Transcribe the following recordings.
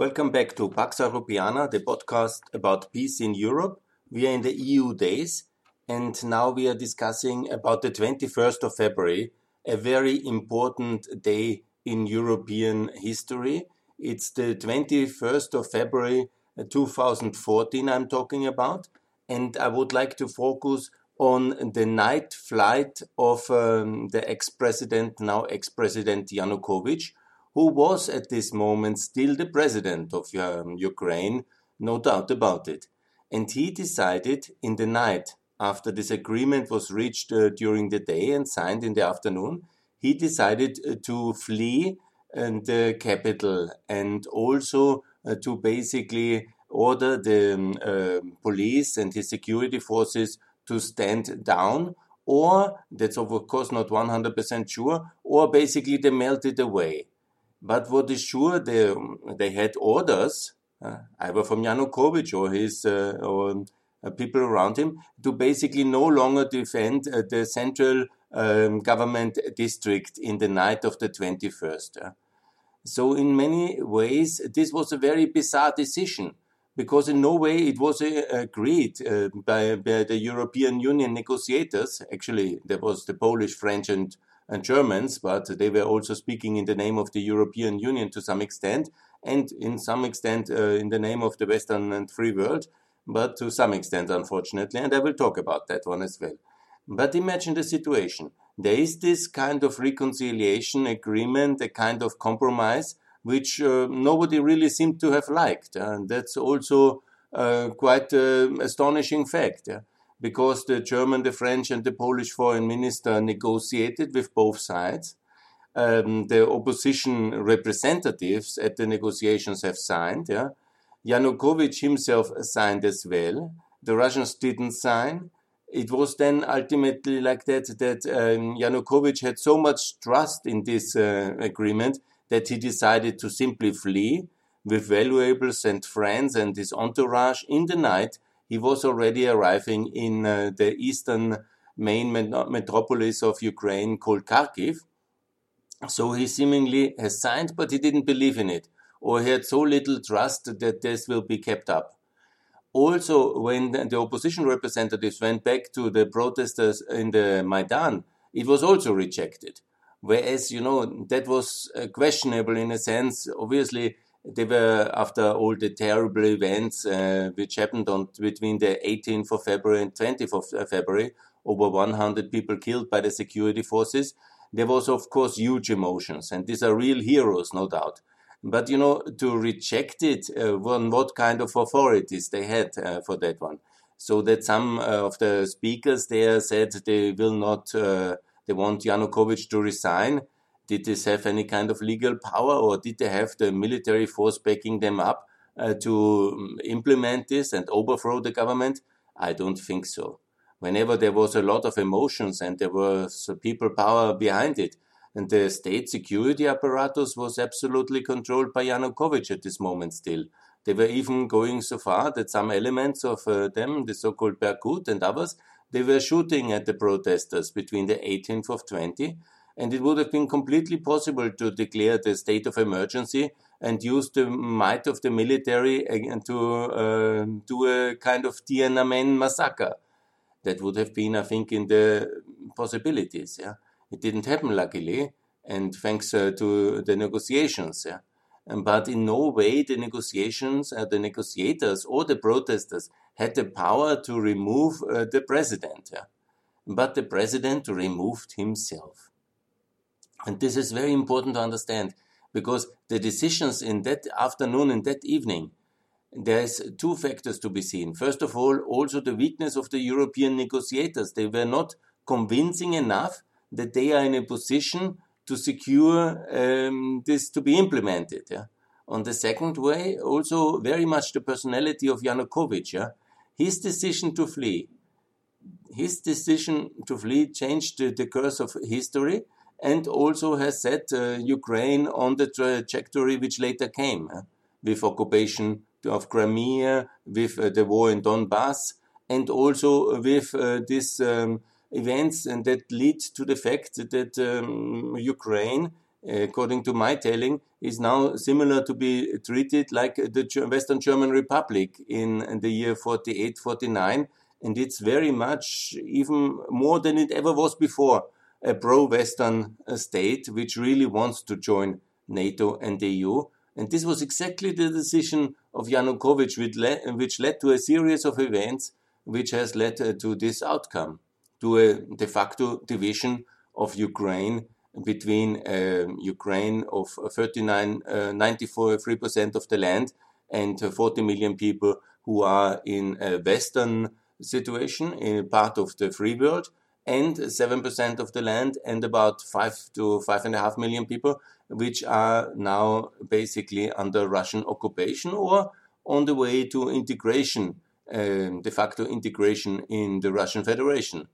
Welcome back to Pax Europiana, the podcast about peace in Europe. We are in the EU days, and now we are discussing about the 21st of February, a very important day in European history. It's the 21st of February uh, 2014 I'm talking about, and I would like to focus on the night flight of um, the ex-president, now ex-president Yanukovych, who was at this moment still the president of um, Ukraine, no doubt about it. And he decided in the night, after this agreement was reached uh, during the day and signed in the afternoon, he decided uh, to flee uh, the capital and also uh, to basically order the um, uh, police and his security forces to stand down or that's of course not 100% sure or basically they melted away but what is sure, they, they had orders, uh, either from Yanukovych or his uh, or uh, people around him, to basically no longer defend uh, the central um, government district in the night of the 21st. So, in many ways, this was a very bizarre decision because in no way it was uh, agreed uh, by, by, the European Union negotiators. Actually, there was the Polish, French, and and Germans, but they were also speaking in the name of the European Union to some extent, and in some extent uh, in the name of the Western and free world, but to some extent, unfortunately, and I will talk about that one as well. But imagine the situation. There is this kind of reconciliation agreement, a kind of compromise, which uh, nobody really seemed to have liked. And that's also uh, quite an uh, astonishing fact. Yeah? Because the German, the French, and the Polish foreign minister negotiated with both sides. Um, the opposition representatives at the negotiations have signed. Yeah? Yanukovych himself signed as well. The Russians didn't sign. It was then ultimately like that that um, Yanukovych had so much trust in this uh, agreement that he decided to simply flee with valuables and friends and his entourage in the night he was already arriving in uh, the eastern main metropolis of Ukraine called Kharkiv. So he seemingly has signed, but he didn't believe in it, or he had so little trust that this will be kept up. Also, when the opposition representatives went back to the protesters in the Maidan, it was also rejected. Whereas, you know, that was uh, questionable in a sense. Obviously, they were after all the terrible events uh, which happened on between the 18th of February and 20th of uh, February, over 100 people killed by the security forces. There was, of course, huge emotions, and these are real heroes, no doubt. But you know, to reject it, uh, what kind of authorities they had uh, for that one? So that some uh, of the speakers there said they will not, uh, they want Yanukovych to resign did this have any kind of legal power or did they have the military force backing them up uh, to um, implement this and overthrow the government? I don't think so. Whenever there was a lot of emotions and there was people power behind it, and the state security apparatus was absolutely controlled by Yanukovych at this moment still. They were even going so far that some elements of uh, them, the so-called Berkut and others, they were shooting at the protesters between the 18th of 20 and it would have been completely possible to declare the state of emergency and use the might of the military to uh, do a kind of Tiananmen massacre. That would have been, I think, in the possibilities. Yeah, it didn't happen, luckily, and thanks uh, to the negotiations. Yeah, but in no way the negotiations, uh, the negotiators or the protesters had the power to remove uh, the president. Yeah? But the president removed himself. And this is very important to understand because the decisions in that afternoon and that evening, there's two factors to be seen. First of all, also the weakness of the European negotiators. They were not convincing enough that they are in a position to secure um, this to be implemented. Yeah? On the second way, also very much the personality of Yanukovych. Yeah? His decision to flee, his decision to flee changed the, the course of history and also has set uh, Ukraine on the trajectory which later came with occupation of Crimea, with uh, the war in Donbass, and also with uh, these um, events and that lead to the fact that um, Ukraine according to my telling, is now similar to be treated like the Western German Republic in the year 48, 49. And it's very much, even more than it ever was before, a pro-Western uh, state which really wants to join NATO and the EU. And this was exactly the decision of Yanukovych, which led, which led to a series of events which has led uh, to this outcome, to a de facto division of Ukraine between uh, Ukraine of 39, uh, 94% of the land and uh, 40 million people who are in a Western situation, in part of the free world, and 7% of the land and about 5 to 5.5 million people, which are now basically under Russian occupation or on the way to integration, um, de facto integration in the Russian Federation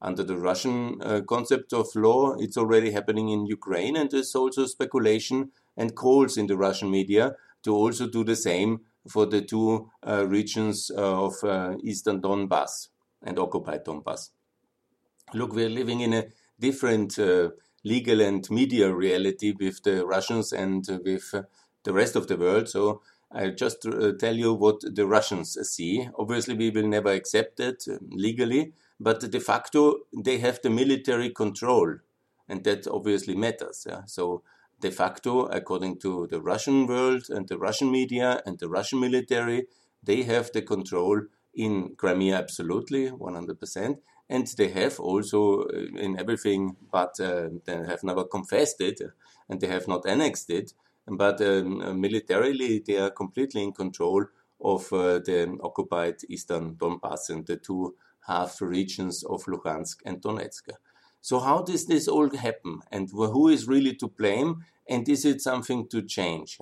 under the Russian uh, concept of law, it's already happening in Ukraine, and there's also speculation and calls in the Russian media to also do the same for the two uh, regions of uh, eastern Donbass and occupied Donbass. Look, we're living in a different uh, legal and media reality with the Russians and with uh, the rest of the world. So I just tell you what the Russians see. Obviously, we will never accept it legally but de facto they have the military control, and that obviously matters. Yeah? So de facto, according to the Russian world and the Russian media and the Russian military, they have the control in Crimea absolutely, 100%. And they have also uh, in everything, but uh, they have never confessed it and they have not annexed it. But um, militarily, they are completely in control of uh, the occupied eastern Donbass and the two half regions of Luhansk and Donetsk. So how does this all happen and who is really to blame and is it something to change?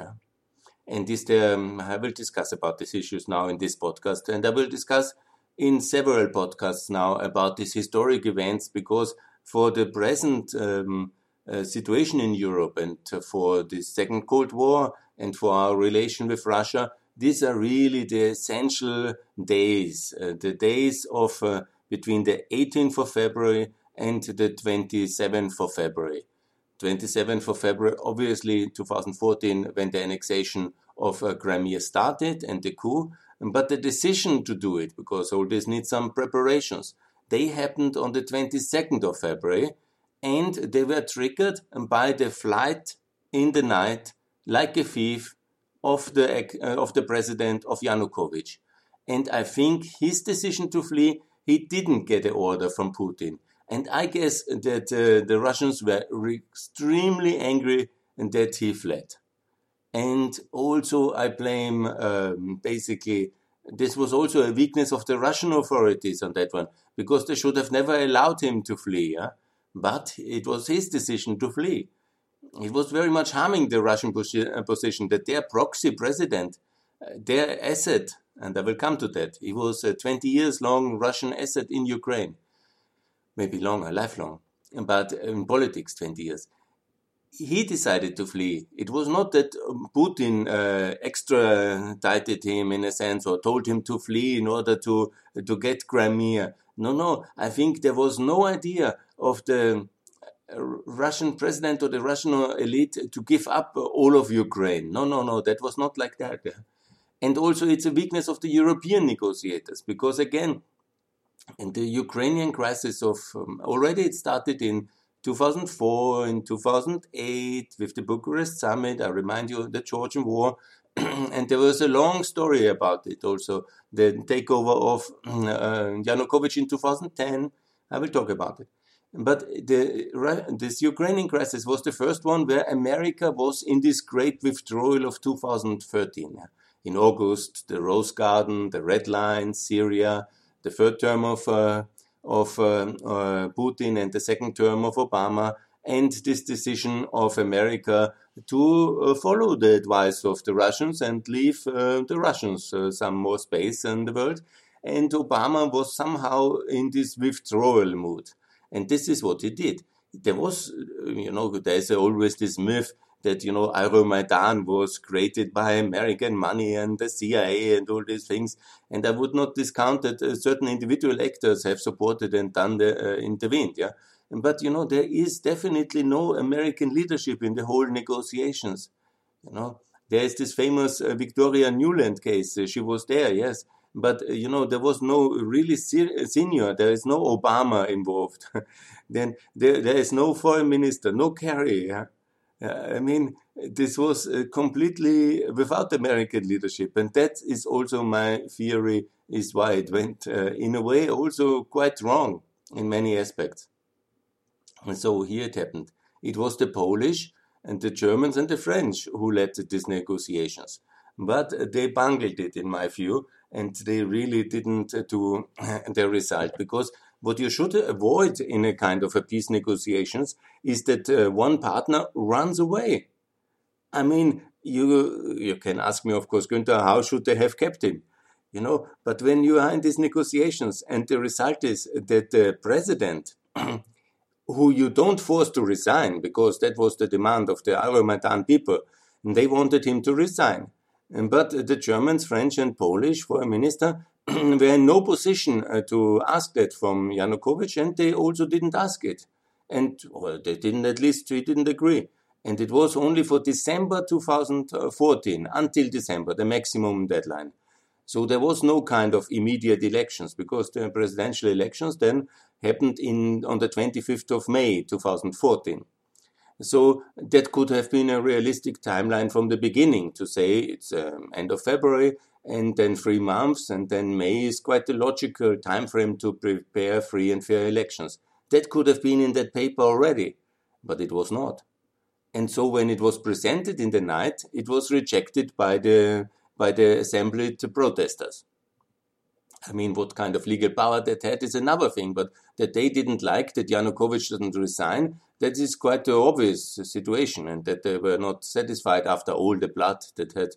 And this, um, I will discuss about these issues now in this podcast and I will discuss in several podcasts now about these historic events because for the present um, uh, situation in Europe and for the Second Cold War and for our relation with Russia, these are really the essential days, uh, the days of uh, between the 18th of February and the 27th of February. 27th of February, obviously 2014, when the annexation of uh, Crimea started and the coup, but the decision to do it, because all this needs some preparations, they happened on the 22nd of February, and they were triggered by the flight in the night, like a thief, of the, uh, of the president of Yanukovych. And I think his decision to flee, he didn't get an order from Putin. And I guess that uh, the Russians were extremely angry and that he fled. And also, I blame um, basically this was also a weakness of the Russian authorities on that one because they should have never allowed him to flee. But it was his decision to flee it was very much harming the Russian uh, position that their proxy president, uh, their asset, and I will come to that, he was a 20 years long Russian asset in Ukraine, maybe longer, lifelong, but in politics, 20 years. He decided to flee. It was not that um, Putin uh, extradited him in a sense or told him to flee in order to to get Crimea. No, no. I think there was no idea of the Russian president or the Russian elite to give up all of Ukraine. No, no, no, that was not like that. And also, it's a weakness of the European negotiators because, again, in the Ukrainian crisis of um, already it started in 2004, and 2008 with the Bucharest summit. I remind you of the Georgian War. and there was a long story about it also. The takeover of uh, Yanukovych in 2010. I will talk about it. But the, this Ukrainian crisis was the first one where America was in this great withdrawal of 2013. In August, the Rose Garden, the Red Line, Syria, the third term of, uh, of uh, uh, Putin and the second term of Obama, and this decision of America to uh, follow the advice of the Russians and leave uh, the Russians some more space in the world. And Obama was somehow in this withdrawal mood. And this is what he did. There was, you know, there's always this myth that, you know, Euromaidan was created by American money and the CIA and all these things. And I would not discount that uh, certain individual actors have supported and done the, uh, intervened, yeah. But you know, there is definitely no American leadership in the whole negotiations. You know, there is this famous uh, Victoria Nuland case. Uh, she was there, yes, but uh, you know there was no really senior. There is no Obama involved. then there, there is no foreign minister, no Kerry. Yeah? I mean, this was uh, completely without American leadership, and that is also my theory. Is why it went uh, in a way also quite wrong in many aspects. And so here it happened. It was the Polish and the Germans and the French who led these negotiations, but they bungled it, in my view, and they really didn't uh, do the result because what you should avoid in a kind of a peace negotiations is that uh, one partner runs away. I mean, you you can ask me, of course, Günther, how should they have kept him? You know, but when you are in these negotiations and the result is that the president, who you don't force to resign, because that was the demand of the Euromaidan people, they wanted him to resign. But the Germans, French, and Polish foreign minister were in no position uh, to ask that from Yanukovych, and they also didn't ask it. And well, they didn't, at least, they didn't agree. And it was only for December 2014, until December, the maximum deadline. So there was no kind of immediate elections because the presidential elections then happened in on the 25th of May 2014. So that could have been a realistic timeline from the beginning to say it's um, end of February and then three months and then May is quite a logical time frame to prepare free and fair elections. That could have been in that paper already, but it was not. And so when it was presented in the night, it was rejected by the by the assembled protesters. I mean, what kind of legal power that had is another thing, but that they didn't like that Yanukovych didn't resign, that is quite an obvious situation, and that they were not satisfied after all the blood that had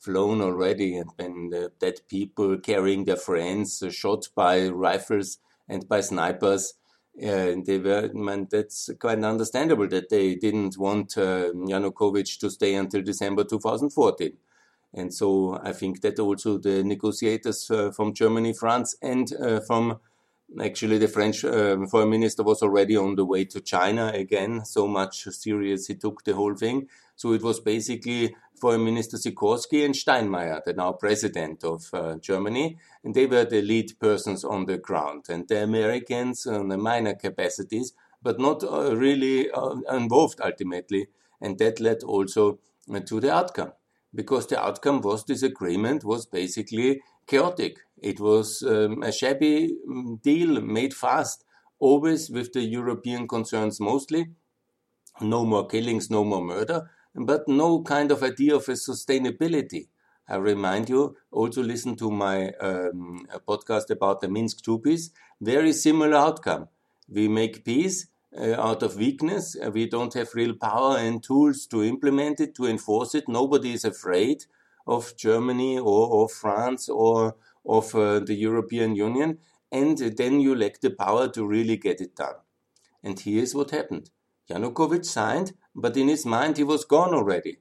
flown already, and when the dead people carrying their friends uh, shot by rifles and by snipers. Uh, they were, man, that's quite understandable that they didn't want uh, Yanukovych to stay until December 2014. And so I think that also the negotiators uh, from Germany, France, and uh, from actually the French uh, foreign minister was already on the way to China again. So much serious he took the whole thing. So it was basically Foreign Minister Sikorski and Steinmeier, the now president of uh, Germany, and they were the lead persons on the ground. And the Americans on the minor capacities, but not uh, really uh, involved ultimately. And that led also to the outcome because the outcome was this agreement was basically chaotic. It was um, a shabby mm, deal made fast, always with the European concerns mostly. No more killings, no more murder, but no kind of idea of a sustainability. I remind you also listen to my um, podcast about the Minsk two peace. Very similar outcome. We make peace, uh, out of weakness. We don't have real power and tools to implement it, to enforce it. Nobody is afraid of Germany or of France or of uh, the European Union. And then you lack the power to really get it done. And here's what happened. Yanukovych signed, but in his mind he was gone already.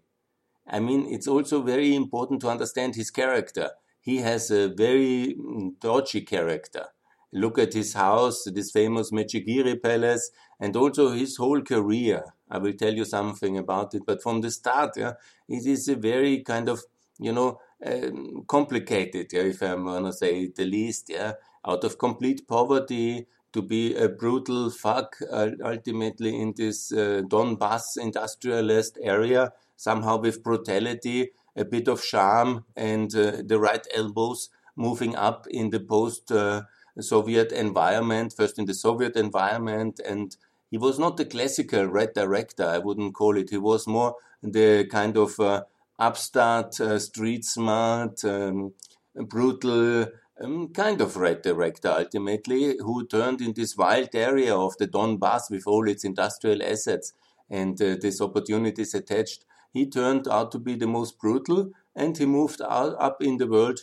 I mean, it's also very important to understand his character. He has a very mm, dodgy character. Look at his house, this famous Mezhyhirya Palace, and also his whole career. I will tell you something about it, but from the start, yeah, it is a very kind of, you know, um, complicated, yeah, if I'm gonna say the least, yeah, out of complete poverty to be a brutal fuck uh, ultimately in this uh, Donbass industrialist area, somehow with brutality, a bit of charm, and uh, the right elbows moving up in the post uh, Soviet environment, first in the Soviet environment, and he was not the classical red director, I wouldn't call it. He was more the kind of uh, upstart, uh, street smart, um, brutal, um, kind of red director ultimately, who turned in this wild area of the Donbass with all its industrial assets and uh, these opportunities attached. He turned out to be the most brutal and he moved out, up in the world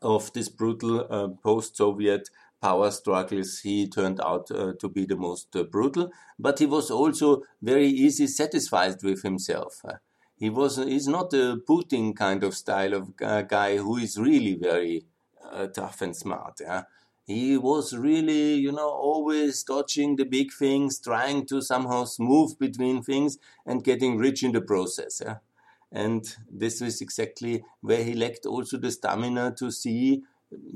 of this brutal uh, post-Soviet power struggles, he turned out uh, to be the most uh, brutal. But he was also very easy satisfied with himself. Uh, he was he's not a Putin kind of style of guy who is really very uh, tough and smart. Yeah? He was really, you know, always dodging the big things, trying to somehow smooth between things and getting rich in the process. Yeah? And this is exactly where he lacked also the stamina to see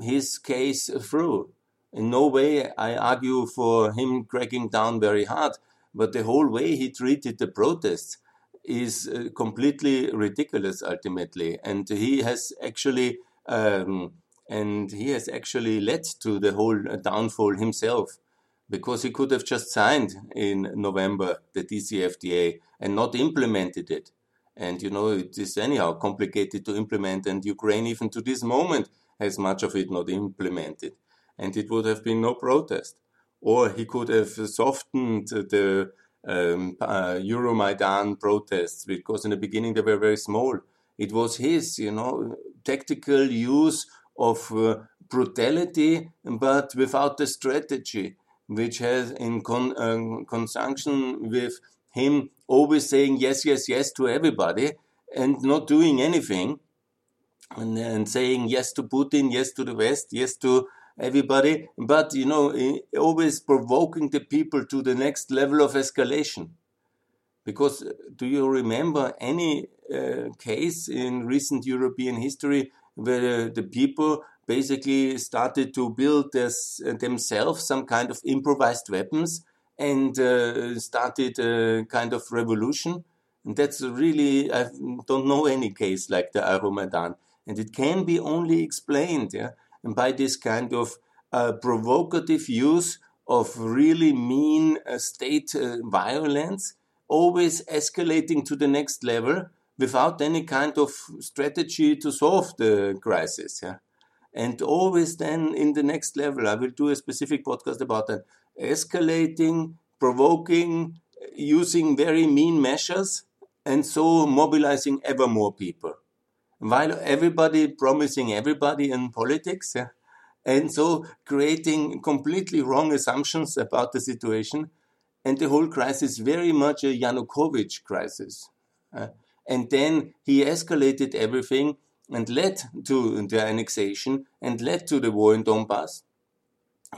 his case through. In no way I argue for him cracking down very hard, but the whole way he treated the protests is uh, completely ridiculous ultimately. And he has actually um, and he has actually led to the whole downfall himself because he could have just signed in November the DCFTA and not implemented it. And you know, it is anyhow complicated to implement, and Ukraine, even to this moment, has much of it not implemented. And it would have been no protest. Or he could have softened the um, uh, Euromaidan protests because in the beginning they were very small. It was his, you know, tactical use of uh, brutality, but without the strategy, which has in con- uh, conjunction with him always saying yes, yes, yes to everybody and not doing anything, and, and saying yes to Putin, yes to the West, yes to everybody, but you know, always provoking the people to the next level of escalation. Because uh, do you remember any uh, case in recent European history where the people basically started to build this, uh, themselves some kind of improvised weapons and uh, started a kind of revolution? And that's really, I don't know any case like the Euromaidan. And it can be only explained yeah, by this kind of uh, provocative use of really mean uh, state uh, violence, always escalating to the next level without any kind of strategy to solve the crisis. Yeah? And always then in the next level, I will do a specific podcast about that. Escalating, provoking, using very mean measures, and so mobilizing ever more people. While everybody promising everybody in politics, yeah? and so creating completely wrong assumptions about the situation. And the whole crisis very much a Yanukovych crisis. Uh, and then he escalated everything and led to the annexation and led to the war in Donbass.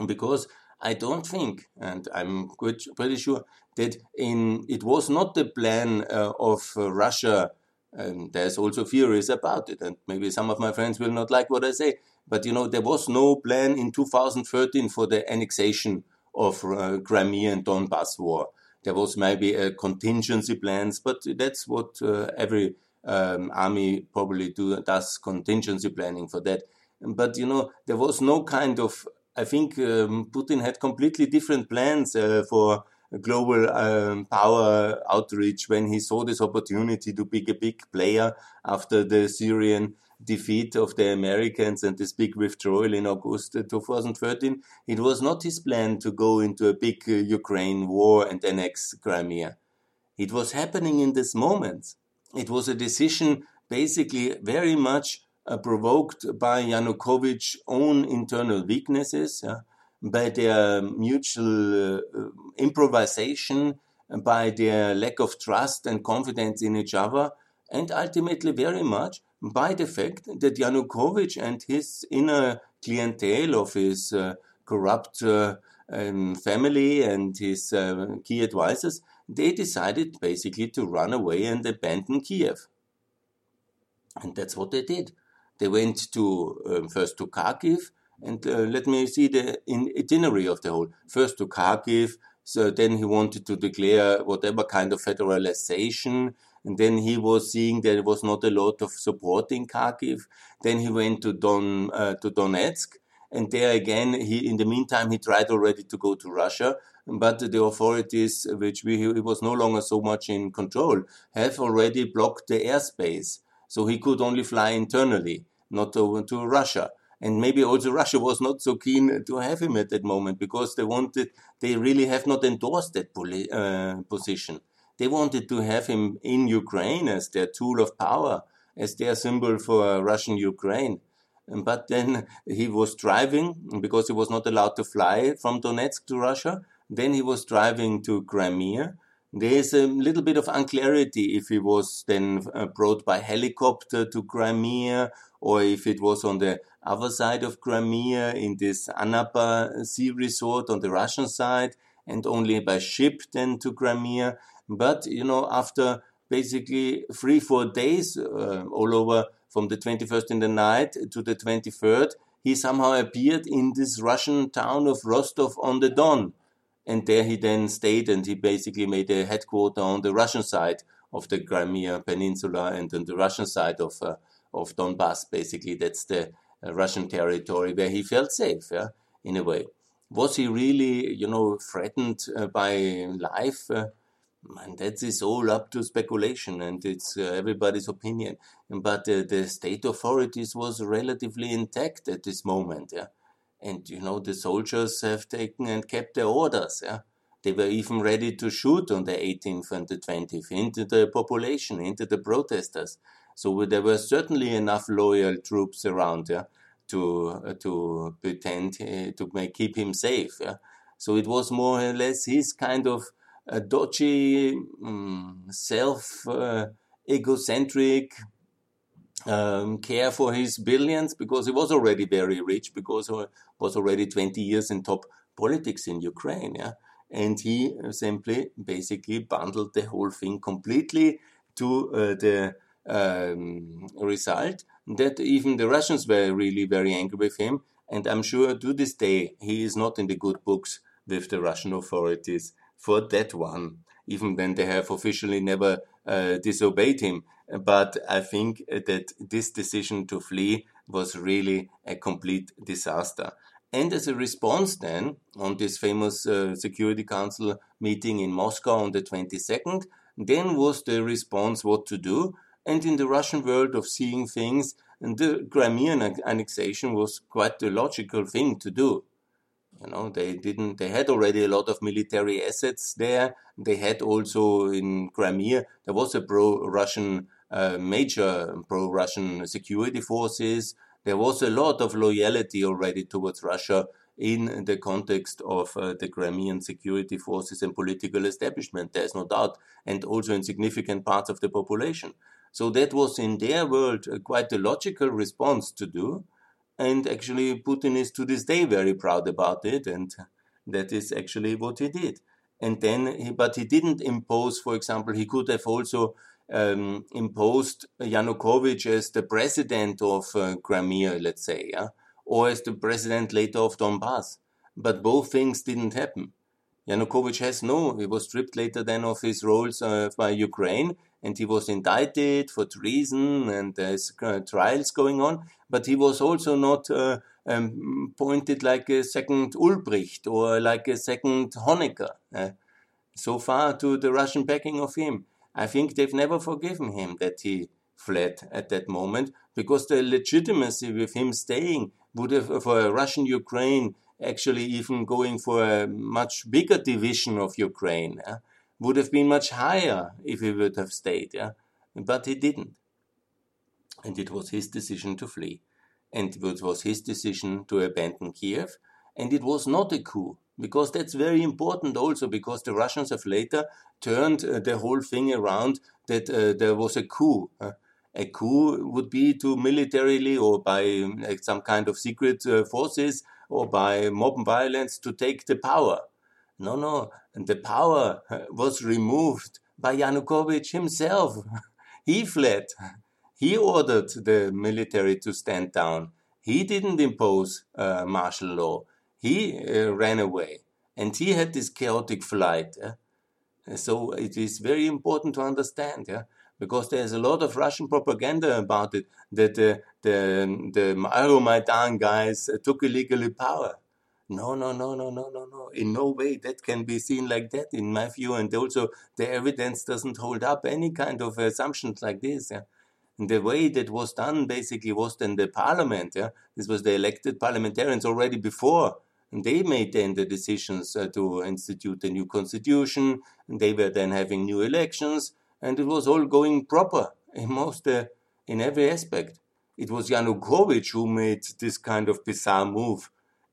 Because I don't think, and I'm quite, pretty sure, that in it was not the plan uh, of uh, Russia. And there's also theories about it, and maybe some of my friends will not like what I say. But you know, there was no plan in 2013 for the annexation of uh, Crimea and Donbass war. There was maybe a contingency plans, but that's what uh, every um, army probably do, does contingency planning for that. But you know, there was no kind of. I think um, Putin had completely different plans uh, for global um, power outreach when he saw this opportunity to be a big player after the Syrian defeat of the Americans and this big withdrawal in August 2013, it was not his plan to go into a big uh, Ukraine war and annex Crimea. It was happening in this moment. It was a decision basically very much uh, provoked by Yanukovych's own internal weaknesses, by their mutual uh, improvisation, by their lack of trust and confidence in each other, and ultimately very much by the fact that Yanukovych and his inner clientele of his uh, corrupt uh, um, family and his uh, key advisors, they decided basically to run away and abandon Kiev. And that's what they did. They went to um, first to Kharkiv, and uh, let me see the itinerary of the whole. First to Kharkiv, so then he wanted to declare whatever kind of federalization and then he was seeing there was not a lot of support in Kharkiv. Then he went to Don uh, to Donetsk, and there again, he in the meantime he tried already to go to Russia, but the authorities, which we, he was no longer so much in control, have already blocked the airspace, so he could only fly internally, not over to Russia. And maybe also Russia was not so keen to have him at that moment because they wanted, they really have not endorsed that uh, position. They wanted to have him in Ukraine as their tool of power, as their symbol for Russian Ukraine. But then he was driving because he was not allowed to fly from Donetsk to Russia. Then he was driving to Crimea. There's a little bit of unclarity if he was then uh, brought by helicopter to Crimea or if it was on the other side of Crimea in this Anapa sea resort on the Russian side and only by ship then to Crimea. But, you know, after basically three, four days uh, all over from the 21st in the night to the 23rd, he somehow appeared in this Russian town of Rostov on the Don and there he then stayed and he basically made a headquarter on the Russian side of the Crimea Peninsula and on the Russian side of uh, of Donbass. Basically, that's the uh, Russian territory where he felt safe. Yeah, in a way, was he really, you know, threatened uh, by life? Uh, and that is all up to speculation and it's uh, everybody's opinion. But uh, the state authorities was relatively intact at this moment. Yeah and you know, the soldiers have taken and kept their orders. Yeah? They were even ready to shoot on the 18th and the 20th into the population, into the protesters. So there were certainly enough loyal troops around yeah, to uh, to pretend uh, to make, keep him safe. Yeah? So it was more or less his kind of uh, dodgy, um, self uh, egocentric um, care for his billions because he was already very rich because he was already 20 years in top politics in Ukraine. Yeah? And he simply basically bundled the whole thing completely to uh, the um, result that even the Russians were really very angry with him. And I'm sure to this day he is not in the good books with the Russian authorities for that one, even when they have officially never uh, disobeyed him. But I think that this decision to flee was really a complete disaster. And as a response, then, on this famous uh, Security Council meeting in Moscow on the 22nd, then was the response what to do. And in the Russian world of seeing things, the Crimean annexation was quite the logical thing to do. You know, they didn't, they had already a lot of military assets there. They had also in Crimea, there was a pro Russian uh, major pro-Russian security forces. There was a lot of loyalty already towards Russia in the context of uh, the Crimean security forces and political establishment. There's no doubt, and also in significant parts of the population. So that was in their world uh, quite a logical response to do. And actually, Putin is to this day very proud about it, and that is actually what he did. And then, he, but he didn't impose, for example, he could have also um, imposed Yanukovych as the president of uh, Crimea, let's say, yeah? or as the president later of Donbass. But both things didn't happen. Yanukovych has no, he was stripped later then of his roles uh, by Ukraine and he was indicted for treason and there's uh, trials going on. But he was also not uh, um, pointed like a second Ulbricht or like a second Honecker. Uh, so far to the Russian backing of him. I think they've never forgiven him that he fled at that moment because the legitimacy with him staying would have, for a Russian Ukraine, actually even going for a much bigger division of Ukraine, yeah, would have been much higher if he would have stayed. Yeah? But he didn't. And it was his decision to flee. And it was his decision to abandon Kiev. And it was not a coup because that's very important also because the Russians have later turned uh, the whole thing around that uh, there was a coup. A coup would be to militarily or by some kind of secret uh, forces or by mob violence to take the power. No, no, the power was removed by Yanukovych himself. he fled. He ordered the military to stand down. He didn't impose uh, martial law he uh, ran away and he had this chaotic flight. Yeah? So it is very important to understand, yeah, because there's a lot of Russian propaganda about it that uh, the the Euromaidan guys uh, took illegally power. No, no, no, no, no, no, no. In no way that can be seen like that, in my view. And also, the evidence doesn't hold up any kind of assumptions like this. Yeah? And the way that was done basically was then the parliament. Yeah? This was the elected parliamentarians already before and they made then the decisions uh, to institute a new constitution. And they were then having new elections, and it was all going proper in most, uh, in every aspect. It was Yanukovych who made this kind of bizarre move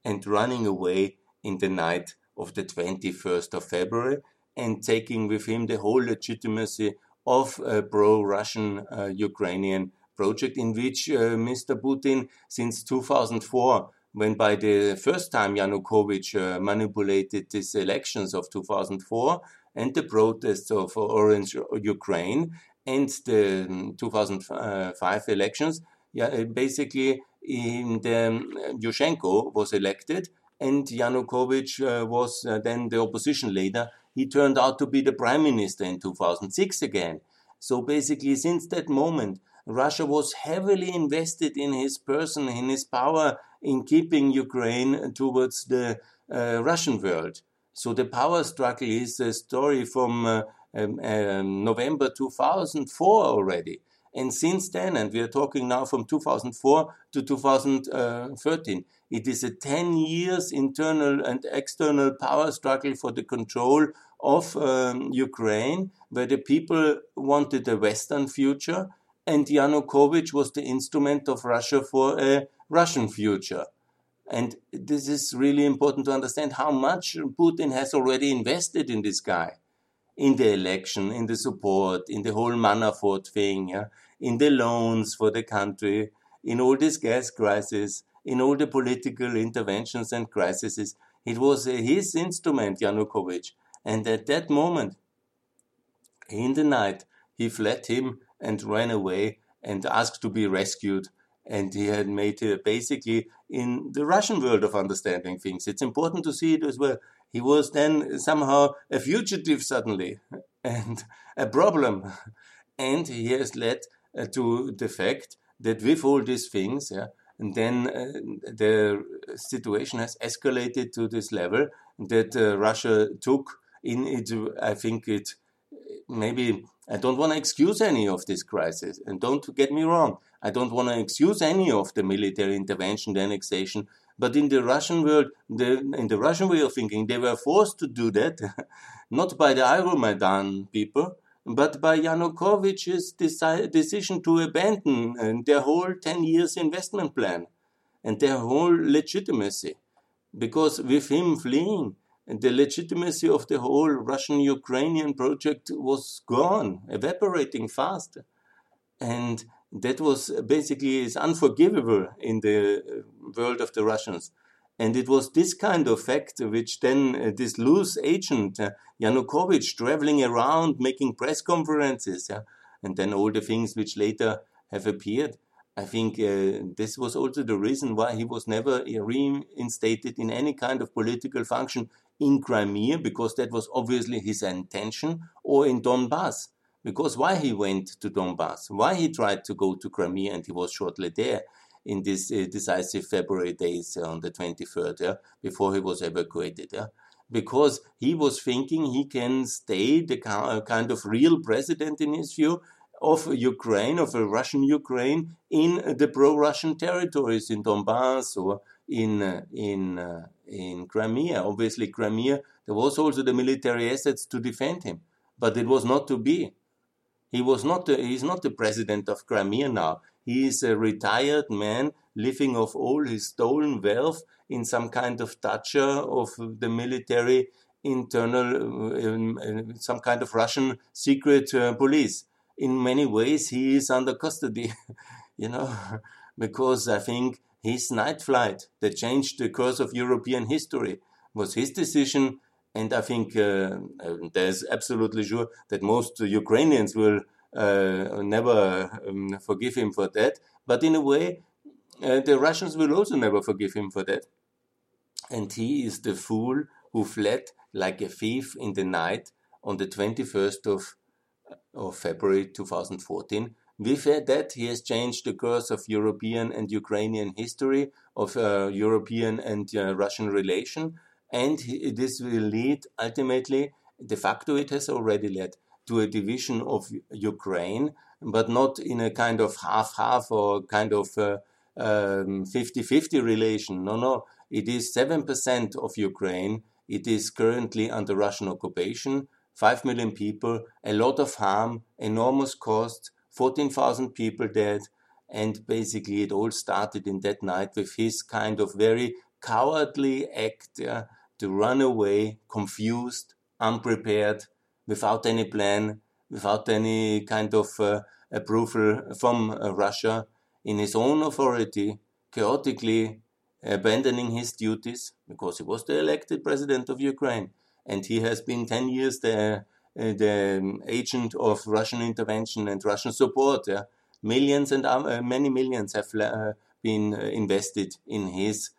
and running away in the night of the 21st of February. and taking with him the whole legitimacy of a pro-Russian uh, Ukrainian project in which uh, Mr. Putin since 2004 when by the first time Yanukovych uh, manipulated these elections of 2004 and the protests of Orange Ukraine and the um, 2005 elections, yeah, basically the, um, Yushchenko was elected and Yanukovych uh, was uh, then the opposition leader. He turned out to be the prime minister in 2006 again. So basically, since that moment, Russia was heavily invested in his person, in his power, in keeping Ukraine towards the uh, Russian world. So the power struggle is a story from uh, um, um, November 2004 already. And since then, and we are talking now from 2004 to 2013, it is a 10 years internal and external power struggle for the control of um, Ukraine, where the people wanted a Western future, and Yanukovych was the instrument of Russia for a Russian future. And this is really important to understand how much Putin has already invested in this guy, in the election, in the support, in the whole Manafort thing. Yeah? In the loans for the country, in all this gas crisis, in all the political interventions and crises. It was his instrument, Yanukovych. And at that moment, in the night, he fled him and ran away and asked to be rescued. And he had made uh, basically in the Russian world of understanding things. It's important to see it as well. He was then somehow a fugitive suddenly and a problem. And he has led to the fact that with all these things, yeah, and then uh, the situation has escalated to this level that uh, Russia took in it. I think it maybe I don't want to excuse any of this crisis, and don't get me wrong. I don't want to excuse any of the military intervention, the annexation. But in the Russian world, the, in the Russian way of thinking, they were forced to do that, not by the Euromaidan people, but by Yanukovych's decision to abandon uh, their whole 10 years investment plan and their whole legitimacy. Because with him fleeing, the legitimacy of the whole Russian Ukrainian project was gone, evaporating fast. And that was basically is unforgivable in the uh, world of the Russians. And it was this kind of fact which then uh, this loose agent, uh, Yanukovych, traveling around making press conferences, yeah, and then all the things which later have appeared. I think uh, this was also the reason why he was never reinstated in any kind of political function in Crimea, because that was obviously his intention, or in Donbass. Because why he went to Donbass, why he tried to go to Crimea and he was shortly there, in these uh, decisive February days on the 23rd, yeah, before he was evacuated. Yeah, because he was thinking he can stay the kind of real president in his view of Ukraine, of a Russian Ukraine, in the pro-Russian territories in Donbass or in uh, in uh, in Crimea. Obviously, Crimea there was also the military assets to defend him, but it was not to be. He was not. The, he's not the president of Crimea now. He is a retired man living off all his stolen wealth in some kind of dacha of the military internal, uh, some kind of Russian secret uh, police. In many ways, he is under custody, you know, because I think his night flight that changed the course of European history was his decision. And I think uh, there's absolutely sure that most Ukrainians will never um, forgive him for that. But in a way, uh, the Russians will also never forgive him for that. And he is the fool who fled like a thief in the night on the 21st of, of February 2014. With that, he has changed the course of European and Ukrainian history, of uh, European and uh, Russian relation, and this will lead ultimately, de facto, it has already led to a division of Ukraine, but not in a kind of half-half or kind of 50-50 uh, um, relation. No, no, it is 7% of Ukraine. It is currently under Russian occupation. 5 million people, a lot of harm, enormous cost, 14,000 people dead. And basically, it all started in that night with his kind of very cowardly act yeah, to run away, confused, unprepared, without any plan, without any kind of uh, approval from uh, Russia, in his own authority, chaotically abandoning his duties because he was the elected president of Ukraine and he has been 10 years the, uh, the agent of Russian intervention and Russian support. Yeah? Millions and uh, many millions have uh, been invested in his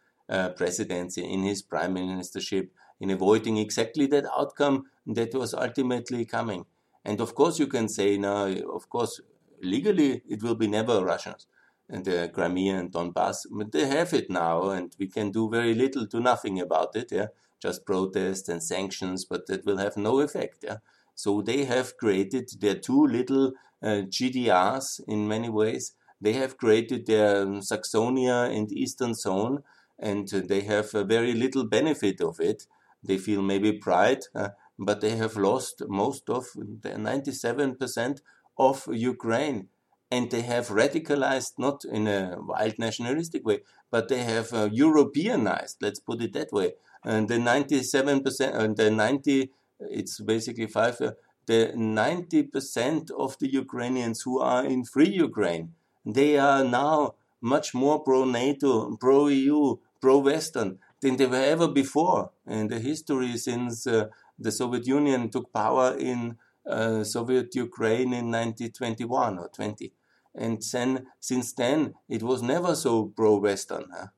presidency, in his prime ministership, in avoiding exactly that outcome that was ultimately coming. And of course, you can say now, of course, legally it will be never Russians and the Crimea and Donbass. But they have it now, and we can do very little to nothing about it. Yeah, just protest and sanctions, but that will have no effect. Yeah, so they have created their two little uh, GDRs in many ways. They have created their um, Saxonia and Eastern Zone, and they have uh, very little benefit of it. They feel maybe pride, uh, but they have lost most of the 97% of Ukraine and they have radicalized not in a wild nationalistic way, but they have uh, Europeanized. Let's put it that way. And the ninety-seven percent, and the ninety, it's basically five. Uh, the ninety percent of the Ukrainians who are in free Ukraine, they are now much more pro NATO, pro EU, pro Western than they were ever before in the history since uh, the Soviet Union took power in uh, Soviet Ukraine in 1921 or 20. And then, since then, it was never so pro-Western. Huh?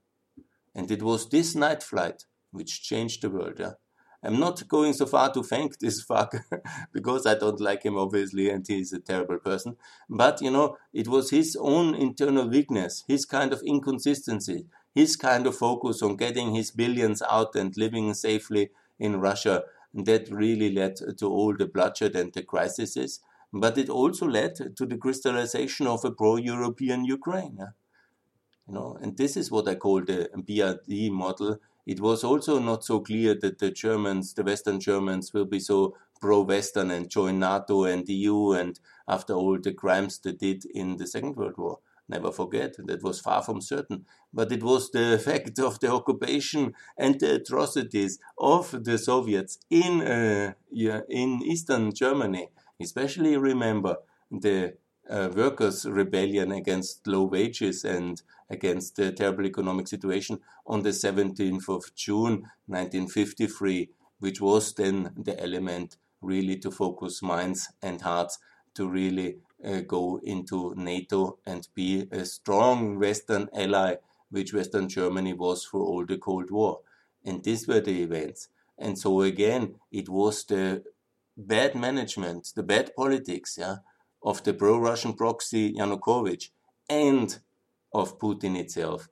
And it was this night flight which changed the world. I'm not going so far to thank this fucker because I don't like him, obviously, and he's a terrible person. But, you know, it was his own internal weakness, his kind of inconsistency, his kind of focus on getting his billions out and living safely in Russia that really led to all the bloodshed and the crises but it also led to the crystallization of a pro-European Ukraine. You know, and this is what I call the BRD model. It was also not so clear that the Germans, the Western Germans, will be so pro-Western and join NATO and EU and after all the crimes they did in the Second World War. Never forget, that was far from certain. But it was the effect of the occupation and the atrocities of the Soviets in, uh, yeah, in Eastern Germany especially remember the uh, workers' rebellion against low wages and against the terrible economic situation on the 17th of June 1953, which was then the element really to focus minds and hearts to really Uh, go into NATO and be a strong Western ally, which Western Germany was for all the Cold War. And these were the events. And so again, it was the bad management, the bad politics, yeah, of the pro-Russian proxy Yanukovych and of Putin itself,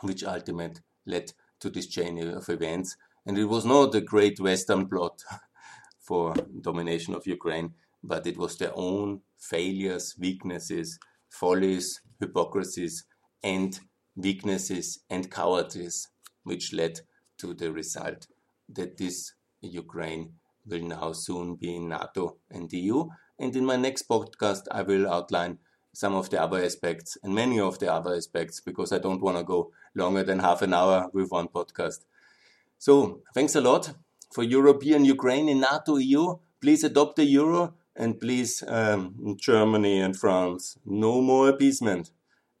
which ultimately led to this chain of events. And it was not a great Western plot for domination of Ukraine, but it was their own failures, weaknesses, follies, hypocrisies, and weaknesses and cowardice, which led to the result that this Ukraine will now soon be in NATO and EU. And in my next podcast, I will outline some of the other aspects and many of the other aspects because I don't want to go longer than half an hour with one podcast. So, thanks a lot for European Ukraine in NATO EU. Please adopt the euro and please, um, Germany and France, no more appeasement.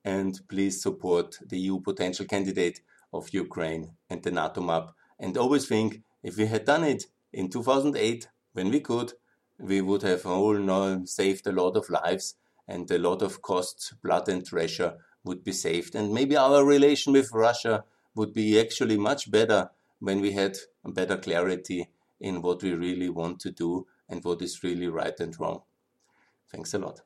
And please support the EU potential candidate of Ukraine and the NATO map. And always think if we had done it in 2008, when we could, we would have all now saved a lot of lives and a lot of costs, blood and treasure would be saved. And maybe our relation with Russia would be actually much better when we had better clarity in what we really want to do and what is really right and wrong. Thanks a lot.